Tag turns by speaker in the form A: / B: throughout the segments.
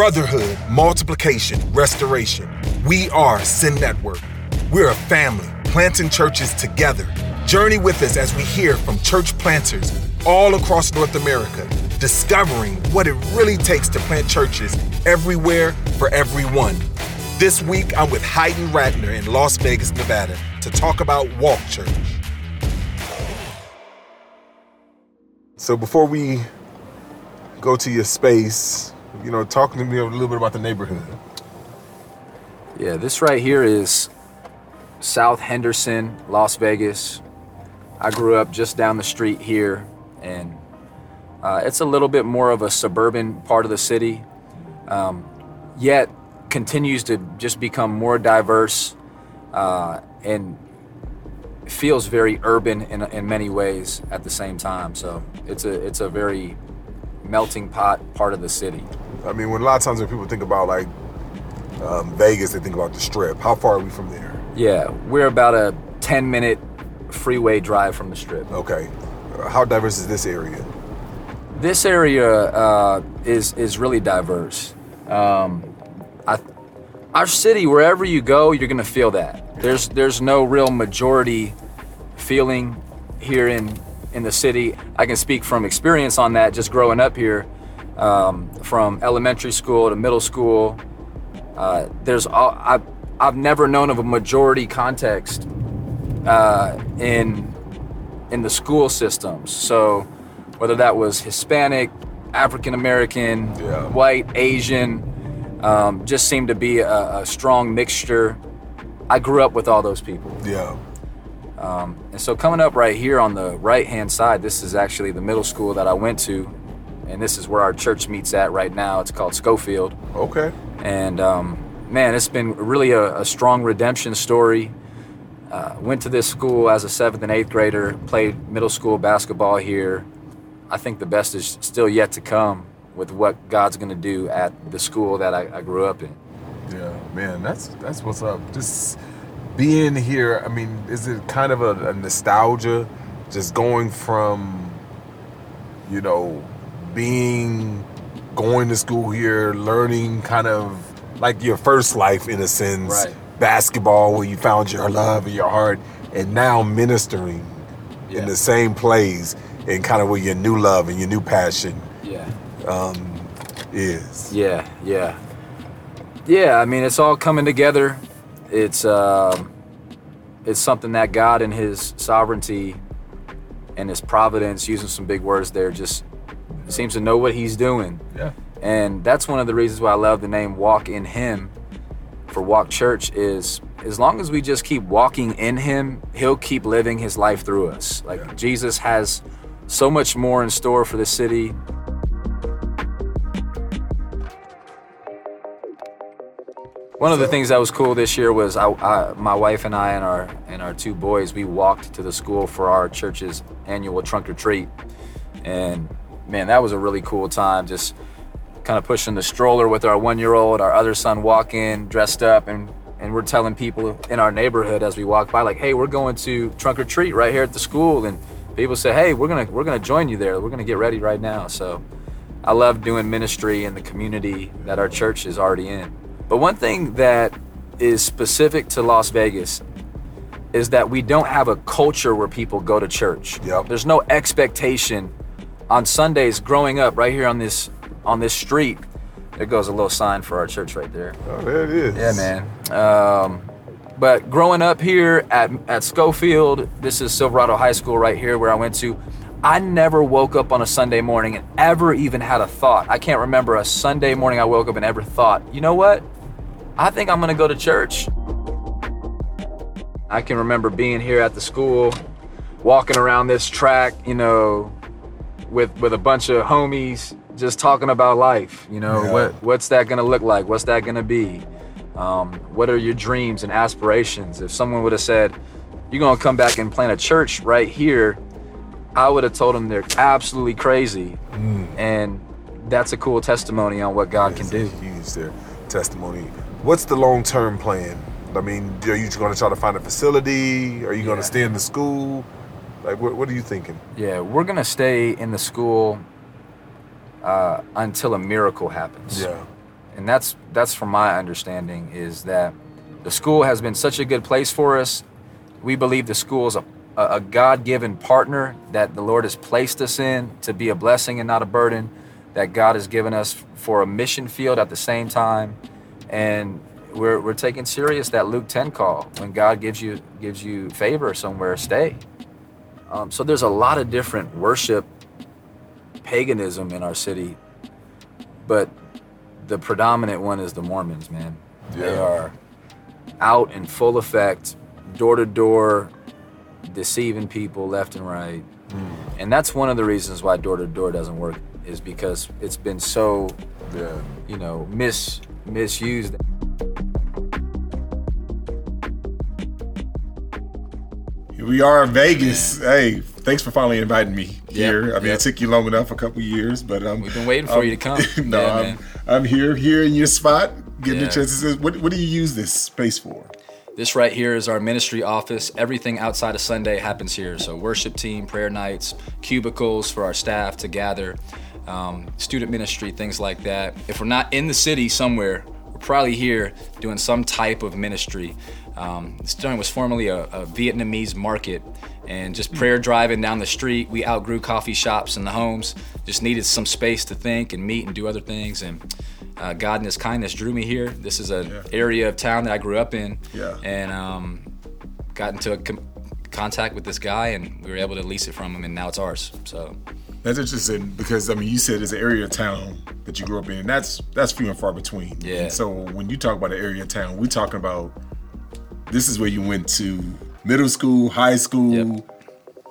A: Brotherhood, multiplication, restoration. We are Send Network. We're a family planting churches together. Journey with us as we hear from church planters all across North America, discovering what it really takes to plant churches everywhere for everyone. This week, I'm with Heiden Ratner in Las Vegas, Nevada, to talk about Walk Church. So before we go to your space, you know, talk to me a little bit about the neighborhood.
B: Yeah, this right here is South Henderson, Las Vegas. I grew up just down the street here, and uh, it's a little bit more of a suburban part of the city, um, yet continues to just become more diverse uh, and feels very urban in, in many ways at the same time. So it's a it's a very melting pot part of the city.
A: I mean, when a lot of times when people think about like um, Vegas, they think about the Strip. How far are we from there?
B: Yeah, we're about a 10 minute freeway drive from the Strip.
A: Okay. Uh, How diverse is this area?
B: This area uh, is is really diverse. Um, I, our city, wherever you go, you're gonna feel that. There's there's no real majority feeling here in in the city. I can speak from experience on that. Just growing up here, um, from elementary school to middle school, uh, there's all, I've I've never known of a majority context uh, in in the school systems. So whether that was Hispanic, African American,
A: Yeah.
B: white, Asian, um, just seemed to be a, a strong mixture. I grew up with all those people.
A: Yeah.
B: And so coming up right here on the right hand side, this is actually the middle school that I went to. And this is where our church meets at right now. It's called Schofield.
A: Okay.
B: And um, man, it's been really a, a strong redemption story. Uh, went to this school as a seventh and eighth grader, played middle school basketball here. I think the best is still yet to come with what God's going to do at the school that I, I grew up in.
A: Yeah, man, that's that's what's up. Just being here. I mean, is it kind of a, a nostalgia? Just going from, you know, being going to school here, learning kind of like your first life in a sense,
B: Right.
A: basketball where you found your love and your heart, and now ministering
B: Yeah.
A: in the same place and kind of where your new love and your new passion
B: Yeah.
A: um, is.
B: Yeah, yeah, yeah. I mean, it's all coming together. It's um, it's something that God in His sovereignty and His providence, using some big words there, just seems to know what He's doing.
A: Yeah.
B: And that's one of the reasons why I love the name Walk in Him for Walk Church is as long as we just keep walking in Him, He'll keep living His life through us. Like
A: Yeah.
B: Jesus has so much more in store for the city. One of the things that was cool this year was I, I, my wife and I and our and our two boys we walked to the school for our church's annual trunk or treat, and man, that was a really cool time. Just kind of pushing the stroller with our one-year-old, our other son walking dressed up, and and we're telling people in our neighborhood as we walk by, like, hey, we're going to trunk or treat right here at the school, and people say, hey, we're gonna we're gonna join you there. We're gonna get ready right now. So I love doing ministry in the community that our church is already in. But one thing that is specific to Las Vegas is that we don't have a culture where people go to church.
A: Yep.
B: There's no expectation on Sundays growing up right here on this on this street. There goes a little sign for our church right there.
A: Oh, there it is.
B: Yeah, man. Um, but growing up here at, at Schofield, this is Silverado High School right here where I went to. I never woke up on a Sunday morning and ever even had a thought. I can't remember a Sunday morning I woke up and ever thought, you know what? I think I'm gonna go to church. I can remember being here at the school, walking around this track, you know, with with a bunch of homies, just talking about life. You know,
A: Yeah.
B: what what's that gonna look like? What's that gonna be? Um, what are your dreams and aspirations? If someone would have said, "You're gonna come back and plant a church right here," I would have told them they're absolutely crazy. And that's a cool testimony on what God can do.
A: a Huge there. testimony. What's the long term plan? I mean, are you going to try to find a facility? Are you going
B: Yeah.
A: to stay in the school? Like, what, what are you thinking?
B: Yeah, we're gonna stay in the school uh, until a miracle happens.
A: Yeah.
B: and that's that's from my understanding is that the school has been such a good place for us. We believe the school is a, a God-given partner that the Lord has placed us in to be a blessing and not a burden. That God has given us for a mission field at the same time, and we're, we're taking serious that Luke 10 call. When God gives you gives you favor somewhere, stay. Um, so there's a lot of different worship paganism in our city, but the predominant one is the Mormons, man. They are out in full effect, door to door, deceiving people left and right. And that's one of the reasons why door to door doesn't work is because it's been so,
A: Yeah.
B: you know, mis misused.
A: Here we are in Vegas. Hey, thanks for finally inviting me here. I mean,
B: yep.
A: it took you long enough, a couple years, but um,
B: We've been waiting for
A: um,
B: you to come.
A: no,
B: Yeah,
A: I'm,
B: man.
A: I'm here, here in your spot, getting
B: Yeah.
A: a chance what, what do you use this space for?
B: This right here is our ministry office. Everything outside of Sunday happens here. So worship team, prayer nights, cubicles for our staff to gather, um, student ministry, things like that. If we're not in the city somewhere, we're probably here doing some type of ministry. Um, this was formerly a, a Vietnamese market, and just prayer driving down the street. We outgrew coffee shops and the homes. Just needed some space to think and meet and do other things. And uh, God in His kindness drew me here. This is an
A: Yeah.
B: area of town that I grew up in
A: Yeah.
B: and um, got into a com- contact with this guy, and we were able to lease it from him, and now it's ours. So
A: That's interesting because I mean, you said it's an area of town that you grew up in, and that's that's few and far between.
B: Yeah.
A: And so when you talk about an area of town, we're talking about this is where you went to middle school, high school,
B: Yep.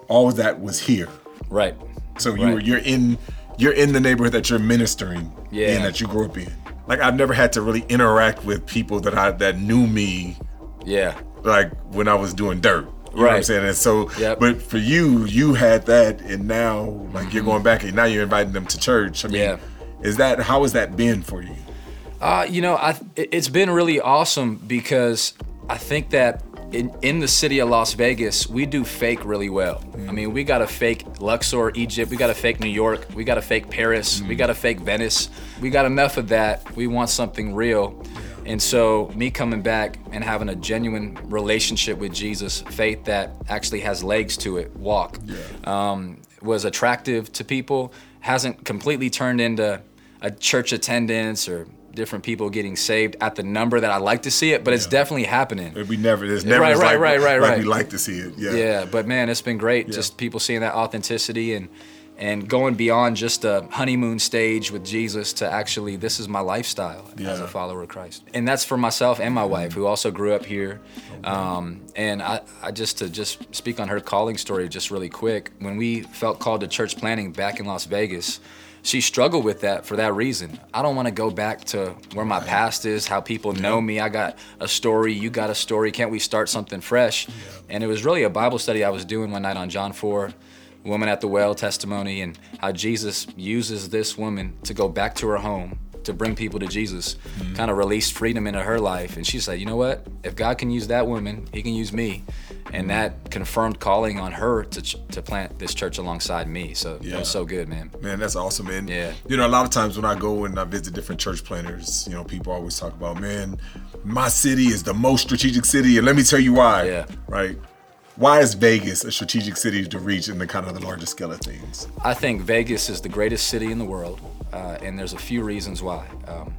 A: all of that was here.
B: right,
A: So you
B: Right.
A: were you're in you're in the neighborhood that you're ministering
B: Yeah.
A: in that you grew up in. Like I've never had to really interact with people that I that knew me
B: yeah,
A: like when I was doing dirt. You know what I'm
B: Right.
A: saying? And so
B: Yep.
A: but for you, you had that and now like you're going back and now you're inviting them to church. I mean,
B: Yeah.
A: is that how has that been for you?
B: Uh, you know, I, it- it's been really awesome because I think that in, in the city of Las Vegas, we do fake really well. I mean, we got a fake Luxor, Egypt. We got a fake New York. We got a fake Paris. We got a fake Venice. We got enough of that. We want something real. And so, me coming back and having a genuine relationship with Jesus, faith that actually has legs to it, walk, um, was attractive to people. Hasn't completely turned into a church attendance or different people getting saved at the number that I like to see it, but it's definitely happening.
A: We never there's never
B: Right, right,
A: like,
B: right, right,
A: like
B: right.
A: we like to see it. Yeah.
B: Yeah, but man, it's been great. Just people seeing that authenticity and and going beyond just a honeymoon stage with Jesus to actually this is my lifestyle as a follower of Christ. And that's for myself and my wife, who also grew up here. Um, and I, I just to just speak on her calling story just really quick. When we felt called to church planting back in Las Vegas, she struggled with that for that reason. I don't want to go back to where my past is, how people know me. I got a story, you got a story. Can't we start something fresh? And it was really a Bible study I was doing one night on John 4, woman at the well testimony, and how Jesus uses this woman to go back to her home to bring people to Jesus, mm-hmm. kind of released freedom into her life. And she said, You know what? If God can use that woman, He can use me. And mm-hmm. that confirmed calling on her to, ch- to plant this church alongside me. So
A: Yeah.
B: was so good, man.
A: Man, that's awesome, man.
B: Yeah.
A: You know, a lot of times when I go and I visit different church planters, you know, people always talk about, man, my city is the most strategic city, and let me tell you why.
B: Yeah.
A: Right. Why is Vegas a strategic city to reach in the kind of the larger scale of things?
B: I think Vegas is the greatest city in the world, uh, and there's a few reasons why. Um,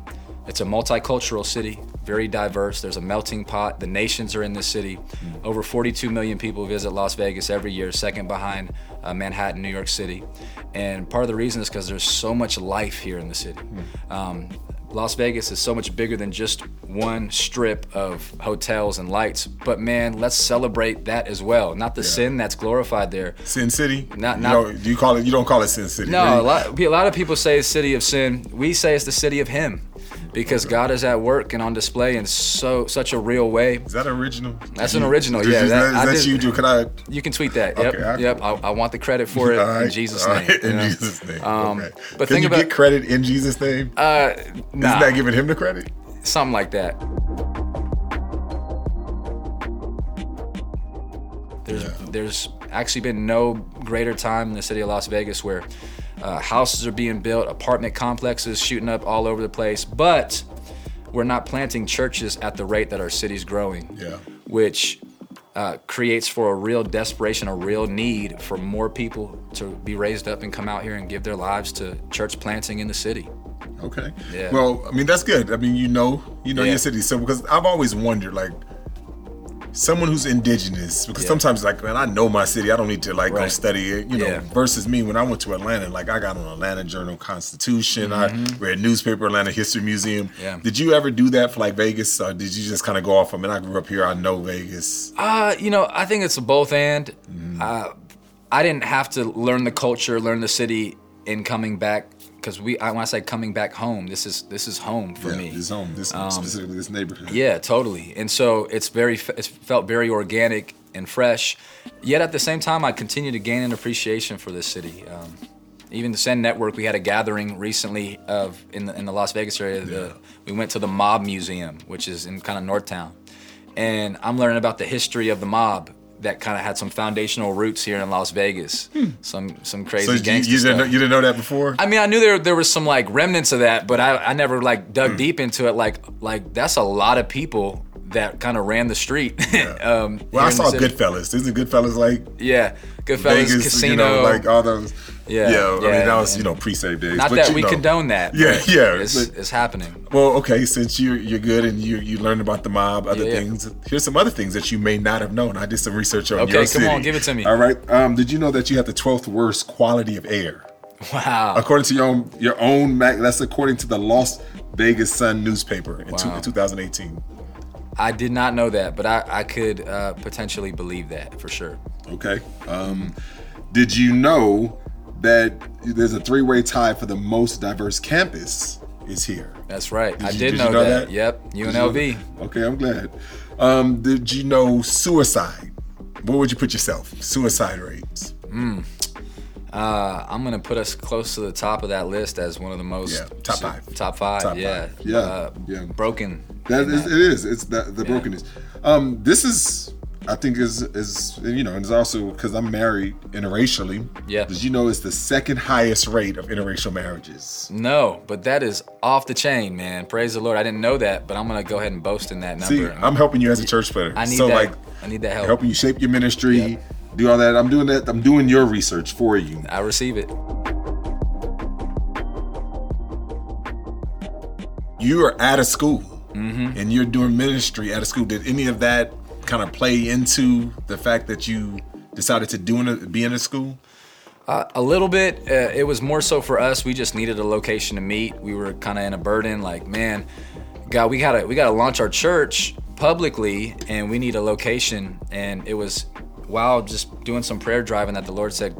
B: it's a multicultural city, very diverse. There's a melting pot. The nations are in this city. Over 42 million people visit Las Vegas every year, second behind uh, Manhattan, New York City. And part of the reason is because there's so much life here in the city. Um, Las Vegas is so much bigger than just one strip of hotels and lights. But man, let's celebrate that as well. Not the sin that's glorified there,
A: Sin City?
B: Not-
A: you
B: not-
A: don't- do you call it? You don't call it Sin City.
B: no, a lot, a lot of people say it's city of sin. We say it's the city of Him, because God is at work and on display in so such a real way.
A: Is that original?
B: That's an original,
A: did
B: yeah,
A: you-
B: that-
A: is
B: I
A: that
B: did-
A: you do? Can I?
B: You can tweet that. Yep,
A: Okay, I-
B: yep. I, I want the credit for it
A: right,
B: in Jesus' name.
A: right,
B: you
A: In
B: know?
A: Jesus' name.
B: Um,
A: okay.
B: but
A: Can
B: think
A: you
B: about-
A: get credit in Jesus' name?
B: Uh, nah,
A: Isn't that giving him the credit?
B: something like that. There's
A: Yeah.
B: there's actually been no greater time in the city of Las Vegas where uh, houses are being built, apartment complexes shooting up all over the place. But we're not planting churches at the rate that our city's growing.
A: Yeah.
B: Which uh, creates for a real desperation, a real need for more people to be raised up and come out here and give their lives to church planting in the city.
A: Okay.
B: Yeah.
A: Well, I mean that's good. I mean you know you know
B: Yeah.
A: your city. So because I've always wondered like someone who's indigenous because
B: Yeah.
A: sometimes like man I know my city I don't need to like go study it you know
B: Yeah.
A: versus me when I went to Atlanta like I got on Atlanta Journal Constitution I read newspaper Atlanta History Museum.
B: Mm-hmm. Yeah.
A: Did you ever do that for like Vegas or did you just kind of go off? I mean I grew up here I know Vegas.
B: Uh, you know, I think it's a both and.
A: Mm-hmm.
B: Uh, I didn't have to learn the culture, learn the city in coming back because we. I, when I say coming back home, this is this is home for
A: yeah,
B: me.
A: This home this specifically this neighborhood.
B: Um, Yeah, totally. And so it's very, it's felt very organic and fresh. Yet at the same time, I continue to gain an appreciation for this city. Um, even the Send Network, we had a gathering recently of in the, in the Las Vegas area. The, we went to the Mob Museum, which is in kind of Northtown, and I'm learning about the history of the mob that kind of had some foundational roots here in Las Vegas. Some some crazy
A: So you, you,
B: gangster
A: didn't know, you didn't know that before?
B: I mean, I knew there there was some like remnants of that, but I, I never like
A: Hmm.
B: dug deep into it. Like like that's a lot of people that kind of ran the street. um,
A: well, I
B: here in the
A: saw
B: city.
A: Goodfellas. Isn't Goodfellas like
B: Yeah, Goodfellas,
A: Vegas,
B: Casino.
A: you know, like all those.
B: Yeah,
A: yeah. I mean, that was you know pre-save days.
B: Not
A: but,
B: that we
A: know.
B: condone that.
A: Yeah, yeah,
B: It's,
A: but-
B: it's happening.
A: Well, okay, since you're you're good and you you learned about the mob, other
B: Yeah,
A: things. Here's some other things that you may not have known. I did some research on
B: Okay,
A: your
B: come on, give it to me.
A: All right. Um, did you know that you have the 12th worst quality of air?
B: Wow.
A: According to your own your own that's according to the Las Vegas Sun newspaper in, two, in 2018.
B: I did not know that, but I I could uh, potentially believe that for sure.
A: Okay. Um, did you know that there's a three-way tie for the most diverse campus is here?
B: That's right. I
A: you-
B: did,
A: did
B: know,
A: you know
B: that.
A: that?
B: Yep.
A: Did
B: UNLV.
A: Okay, I'm glad. Um, did you know suicide? Where would you put yourself? Suicide rates.
B: Uh, I'm gonna put us close to the top of that list as one of the most
A: Yeah, top five.
B: Top five.
A: Top
B: yeah.
A: five. Yeah,
B: Uh,
A: yeah.
B: Broken.
A: that. it is. It's the, the brokenness. Um, this is, I think, is is you know, and it's also because I'm married interracially.
B: Yeah.
A: Did you know it's the second highest rate of interracial marriages?
B: No, but that is off the chain, man. Praise the Lord. I didn't know that, but I'm gonna go ahead and boast in that number.
A: See, I'm helping you as a church planter.
B: I need
A: so
B: that.
A: like
B: I need that help.
A: helping you shape your ministry,
B: Yep.
A: do all that. I'm doing that. I'm doing your research for you.
B: I receive it.
A: You are at a school
B: Mm-hmm.
A: and you're doing ministry at a school. Did any of that kind of play into the fact that you decided to do in a, be in a school?
B: A little bit. Uh, it was more so for us. We just needed a location to meet. We were kind of in a burden. Like, man, God, we gotta we gotta launch our church publicly, and we need a location. And it was while just doing some prayer driving that the Lord said,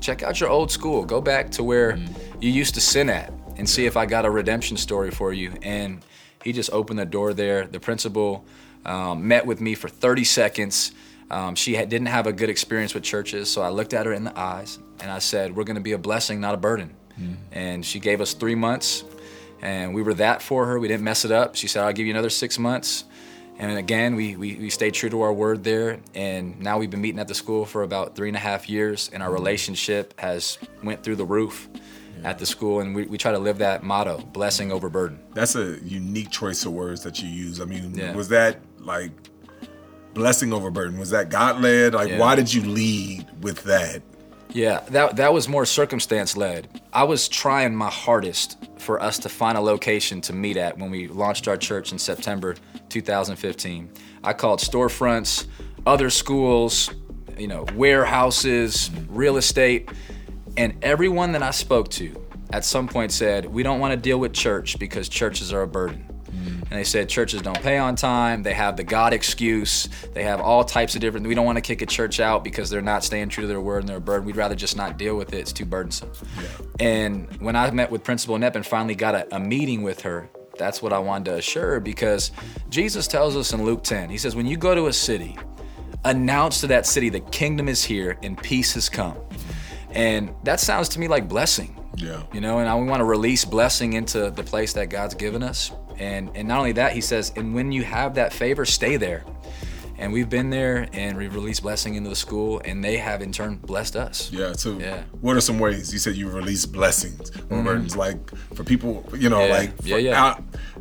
B: check out your old school. Go back to where you used to sin at, and see if I got a redemption story for you. And He just opened the door there. The principal um, met with me for 30 seconds. Um, she had, didn't have a good experience with churches, so I looked at her in the eyes and I said, "We're going to be a blessing, not a burden." And she gave us three months, and we were that for her. We didn't mess it up. She said, "I'll give you another six months." And again, we, we, we stayed true to our word there. And now we've been meeting at the school for about three and a half years, and our relationship has went through the roof at the school. And we, we try to live that motto: blessing over burden.
A: That's a unique choice of words that you use. I mean,
B: Yeah.
A: was that like blessing over burden? Was that God led? Like,
B: Yeah.
A: why did you lead with that?
B: Yeah, that that was more circumstance led. I was trying my hardest for us to find a location to meet at when we launched our church in September 2015. I called storefronts, other schools, you know, warehouses, real estate, and everyone that I spoke to at some point said, "We don't want to deal with church because churches are a burden." And they said churches don't pay on time. They have the God excuse. They have all types of different. We don't want to kick a church out because they're not staying true to their word and they're a burden. We'd rather just not deal with it. It's too burdensome. And when I met with Principal Nepp and finally got a, a meeting with her, that's what I wanted to assure her because Jesus tells us in Luke 10, He says, when you go to a city, announce to that city the kingdom is here and peace has come. And that sounds to me like blessing.
A: Yeah.
B: You know, and I, we want to release blessing into the place that God's given us. And and not only that, he says, and when you have that favor, stay there. and we've been there and we've released blessing into the school, and they have in turn blessed us.
A: Yeah. So,
B: Yeah.
A: what are some ways you said you release blessings burdens? Like for people, you know,
B: Mm-hmm. Yeah.
A: like
B: Yeah, yeah.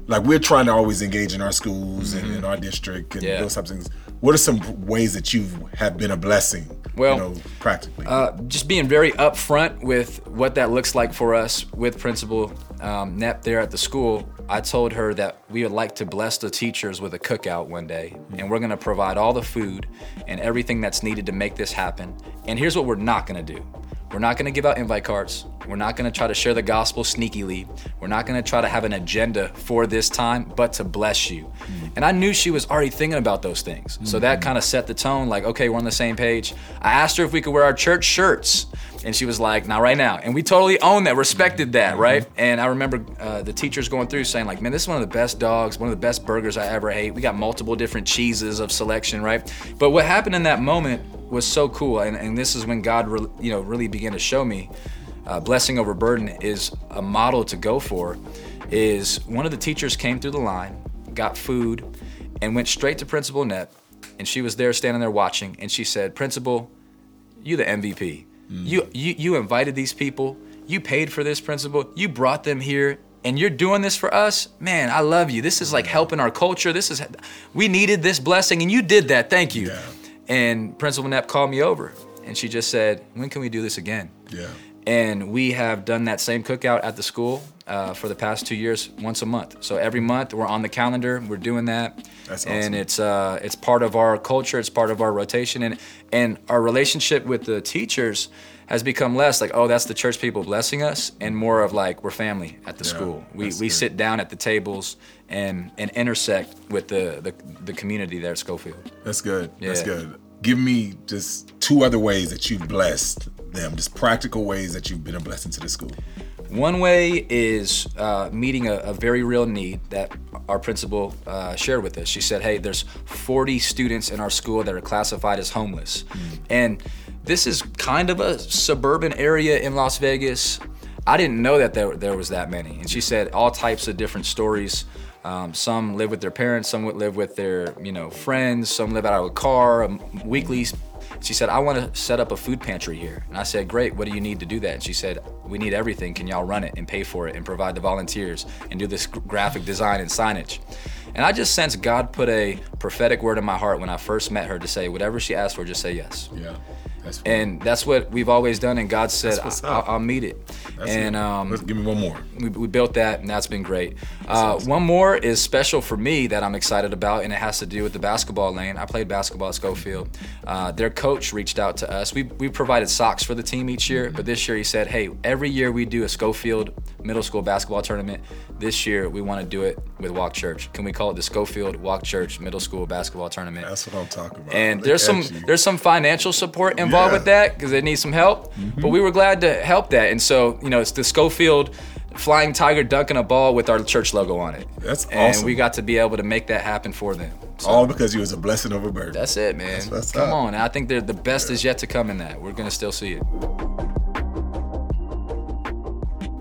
A: like we're trying to always engage in our schools and in our district and
B: Mm-hmm. Yeah.
A: those types of things. What are some ways that you have been a blessing?
B: Well,
A: you know, practically.
B: Uh, just being very upfront with what that looks like for us with Principal um, Knapp there at the school. I told her that we would like to bless the teachers with a cookout one day, and we're going to provide all the food and everything that's needed to make this happen. And here's what we're not going to do. We're not going to give out invite cards. We're not going to try to share the gospel sneakily. We're not going to try to have an agenda for this time, but to bless you. Mm. And I knew she was already thinking about those things. So that mm-hmm. kind of set the tone like, okay, we're on the same page. I asked her if we could wear our church shirts. And she was like, not right now. And we totally owned that, respected that, mm-hmm. right? And I remember uh, the teachers going through saying, like, man, this is one of the best dogs, one of the best burgers I ever ate. We got multiple different cheeses of selection, right? But what happened in that moment was so cool. And, and this is when God, re- you know, really began to show me uh, blessing over burden is a model to go for. Is one of the teachers came through the line, got food, and went straight to Principal Net. And she was there standing there watching. And she said, Principal, you the MVP. You, you you invited these people. You paid for this principal. You brought them here, and you're doing this for us. Man, I love you. This is like helping our culture. This is we needed this blessing, and you did that. Thank you.
A: Yeah.
B: And Principal Knapp called me over, and she just said, "When can we do this again?"
A: yeah.
B: And we have done that same cookout at the school uh, for the past two years, once a month. So every month we're on the calendar. We're doing that,
A: That's
B: and it's uh, it's part of our culture. It's part of our rotation, and and our relationship with the teachers has become less like, oh, that's the church people blessing us, and more of like we're family at the
A: Yeah,
B: school. We we
A: good.
B: sit down at the tables and and intersect with the the, the community there at Schofield.
A: That's good. That's good. Give me just two other ways that you've blessed them, just practical ways that you've been a blessing to the school.
B: One way is uh, meeting a, a very real need that our principal uh, shared with us. She said, "Hey, there's 40 students in our school that are classified as homeless, and this is kind of a suburban area in Las Vegas. I didn't know that there, there was that many." And she said all types of different stories. Um, some live with their parents, some would live with their you know friends, some live out of a car, um, weekly she said, I want to set up a food pantry here. And I said, Great, what do you need to do that? And she said, We need everything. Can y'all run it and pay for it and provide the volunteers and do this graphic design and signage? And I just sensed God put a prophetic word in my heart when I first met her to say, Whatever she asked for, just say yes.
A: Yeah. That's
B: And that's what we've always done. And God said, I- I'll-, I'll meet it.
A: That's
B: and um,
A: Let's give me one more.
B: we, we built that and that's been great uh, one more is special for me that i'm excited about and it has to do with the basketball lane i played basketball at schofield uh, their coach reached out to us we, we provided socks for the team each year but this year he said hey every year we do a schofield middle school basketball tournament this year we want to do it with walk church can we call it the schofield walk church middle school basketball tournament
A: That's what I'm talking about.
B: and
A: Look
B: there's some
A: you.
B: there's some financial support involved
A: Yeah.
B: with that because they need some help. But we were glad to help that, and so you know it's the Schofield Flying Tiger dunking a ball with our church logo on it.
A: That's
B: and
A: awesome.
B: we got to be able to make that happen for them. So
A: all because you was a blessing over burden.
B: that's it, man.
A: what's
B: Come
A: up.
B: on, I think they're the best is yet to come in that. We're gonna still see it.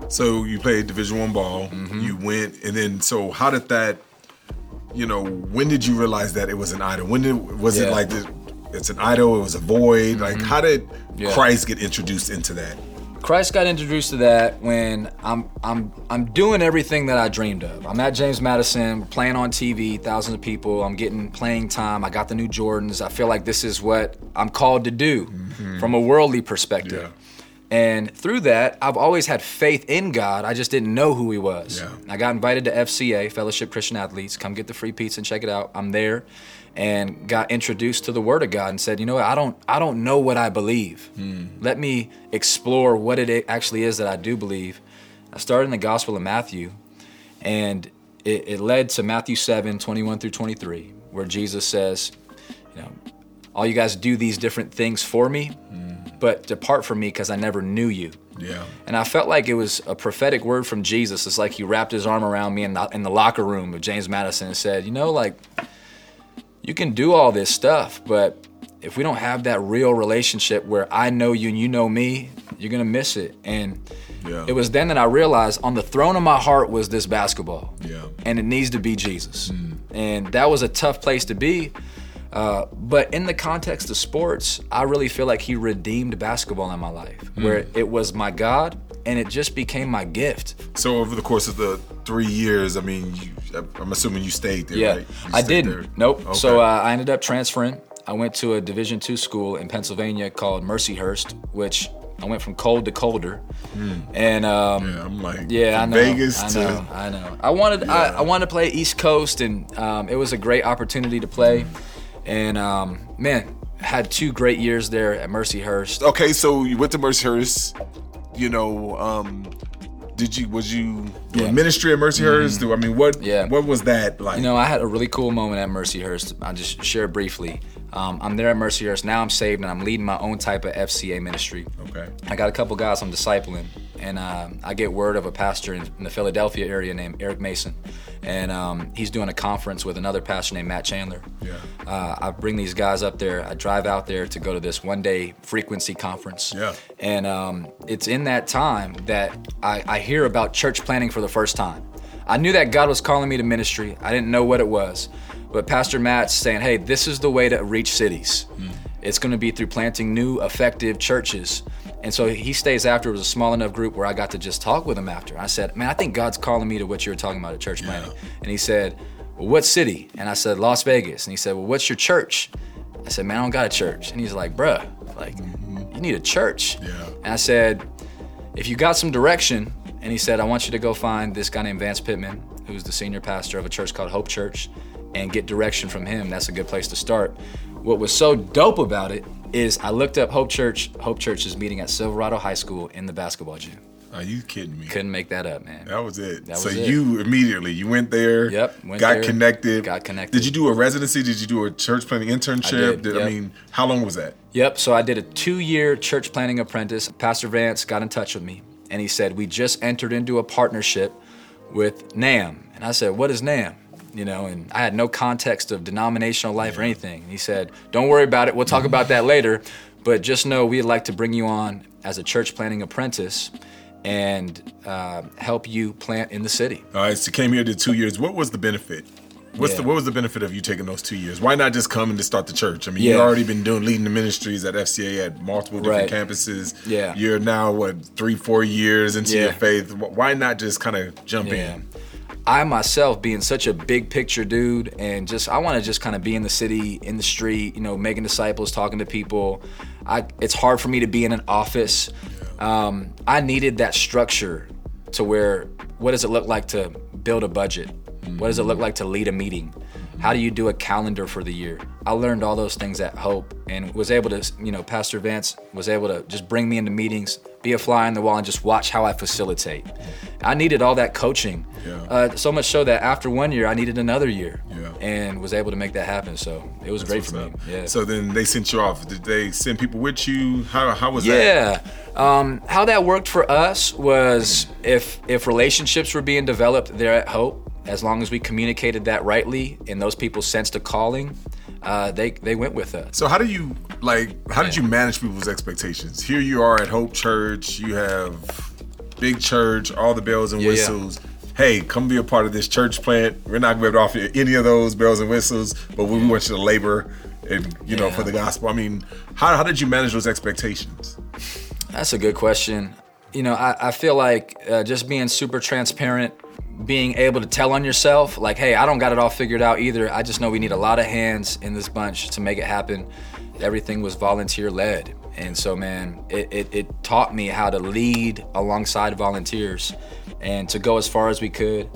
A: So you played Division One ball.
B: Mm-hmm.
A: You went, and then so how did that? You know, when did you realize that it was an idol? When did was it
B: Yeah. Mm-hmm.
A: like this, it's an idol? It was a void. Like mm-hmm. how did
B: Yeah.
A: Christ get introduced into that?
B: Christ got introduced to that when I'm I'm I'm doing everything that I dreamed of. I'm at James Madison, playing on TV, thousands of people. I'm getting playing time. I got the new Jordans. I feel like this is what I'm called to do mm-hmm. from a worldly perspective.
A: Yeah.
B: And through that, I've always had faith in God. I just didn't know who He was.
A: Yeah.
B: I got invited to FCA, Fellowship Christian Athletes. Come get the free pizza and check it out. I'm there, and got introduced to the Word of God and said, you know what? I don't I don't know what I believe. Hmm. Let me explore what it actually is that I do believe. I started in the Gospel of Matthew, and it, it led to Matthew 7, 21 through 23, where Jesus says, you know, all you guys do these different things for me, hmm. but depart from me because I never knew you.
A: Yeah.
B: And I felt like it was a prophetic word from Jesus. It's like he wrapped his arm around me in the, in the locker room of James Madison and said, You know, like, you can do all this stuff, but if we don't have that real relationship where I know you and you know me, you're to miss it. And
A: Yeah.
B: it was then that I realized on the throne of my heart was this basketball.
A: Yeah.
B: And it needs to be Jesus. And that was a tough place to be. Uh, but in the context of sports, I really feel like he redeemed basketball in my life, where it was my God and it just became my gift.
A: So over the course of the three years, I mean, you, I'm assuming you stayed there,
B: Yeah,
A: right?
B: I didn't.
A: there.
B: Nope.
A: Okay.
B: So uh, I ended up transferring. I went to a Division two school in Pennsylvania called Mercyhurst, which I went from cold to colder. And um,
A: yeah, I'm like,
B: yeah, I know.
A: Vegas
B: I
A: to.
B: I know. I wanted. I, I wanted to play East Coast, and um, it was a great opportunity to play. And um, man, had two great years there at Mercyhurst.
A: Okay, so you went to Mercyhurst. You know, um, did you was you doing
B: Yeah.
A: ministry at Mercyhurst? Mm-hmm. Do I mean what?
B: Yeah.
A: What was that like?
B: You know, I had a really cool moment at Mercyhurst. I'll just share briefly. Um, I'm there at Mercyhurst. Now I'm saved and I'm leading my own type of FCA ministry.
A: okay.
B: I got a couple guys I'm discipling, and um, I get word of a pastor in, in the Philadelphia area named Eric Mason, and um, he's doing a conference with another pastor named Matt Chandler.
A: Yeah.
B: Uh, I bring these guys up there. I drive out there to go to this one-day frequency conference.
A: Yeah.
B: And um, it's in that time that I, I hear about church planting for the first time. I knew that God was calling me to ministry. I didn't know what it was. But Pastor Matt's saying, hey, this is the way to reach cities. Hmm. It's going to be through planting new, effective churches. And so he stays after. It was a small enough group where I got to just talk with him after. I said, man, I think God's calling me to what you were talking about at church planting. And he said, well, what city? And I said, Las Vegas. And he said, well, what's your church? I said, man, I don't got a church. And he's like, bruh, like, mm-hmm. you need a church.
A: Yeah.
B: And I said, if you got some direction, and he said, I want you to go find this guy named Vance Pitman, who's the senior pastor of a church called Hope Church, and get direction from him. That's a good place to start. What was so dope about it is I looked up Hope Church. Hope Church is meeting at Silverado High School in the basketball gym.
A: Are you kidding me?
B: Couldn't make that up, man.
A: That was it.
B: That
A: so
B: was it.
A: you immediately you went there.
B: Yep, went
A: got
B: there,
A: connected.
B: got connected.
A: Did you do a residency? Did you do a church planting internship?
B: I did,
A: I
B: yep.
A: mean, how long was that?
B: Yep. So I did a two-year church planting apprentice. Pastor Vance got in touch with me, and he said we just entered into a partnership with NAM, and I said, "What is NAM?" You know, and I had no context of denominational life or anything. And he said, "Don't worry about it. We'll talk about that later, but just know we'd like to bring you on as a church planting apprentice." And uh, help you plant in the city.
A: All right, so you came here did two years. What was the benefit? What's the what was the benefit of you taking those two years? Why not just come and just start the church? I mean,
B: Yeah.
A: you've already been doing leading the ministries at FCA at multiple different
B: Right.
A: campuses.
B: Yeah.
A: You're now what three, four years into your faith. Why not just kind of jump
B: Yeah.
A: in?
B: I myself being such a big picture dude and just I want to just kind of be in the city, in the street, you know, making disciples, talking to people. I it's hard for me to be in an office. Um, I needed that structure to where what does it look like to build a budget? What does it look like to lead a meeting? How do you do a calendar for the year? I learned all those things at Hope and was able to, you know, Pastor Vance was able to just bring me into meetings, be a fly on the wall, and just watch how I facilitate. I needed all that coaching.
A: Yeah.
B: Uh, so much so that after one year, I needed another year.
A: Yeah.
B: And was able to make that happen. So it was great
A: What's
B: for me.
A: up?
B: Yeah.
A: So then they sent you off. Did they send people with you? How how was that?
B: Yeah. Um, how that worked for us was if if relationships were being developed there at Hope, as long as we communicated that rightly and those people sensed a calling, uh, they they went with us.
A: So how do you like? How did you manage people's expectations? Here you are at Hope Church. You have big church, all the bells and
B: Yeah, yeah.
A: whistles. Hey, come be a part of this church plant. We're not going to be able to offer you any of those bells and whistles, but we want you to labor and you know for the gospel. I mean, how how did you manage those expectations?
B: That's a good question. You know, I, I feel like uh, just being super transparent, being able to tell on yourself, like, hey, I don't got it all figured out either. I just know we need a lot of hands in this bunch to make it happen. Everything was volunteer led. And so, man, it, it, it taught me how to lead alongside volunteers and to go as far as we could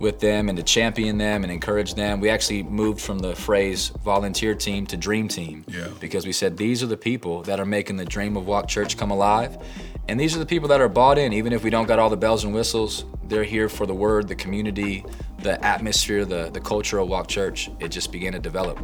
B: with them and to champion them and encourage them. We actually moved from the phrase volunteer team to dream team
A: Yeah.
B: because we said these are the people that are making the dream of Walk Church come alive. And these are the people that are bought in, even if we don't got all the bells and whistles, they're here for the word, the community, the atmosphere, the, the culture of Walk Church. It just began to develop.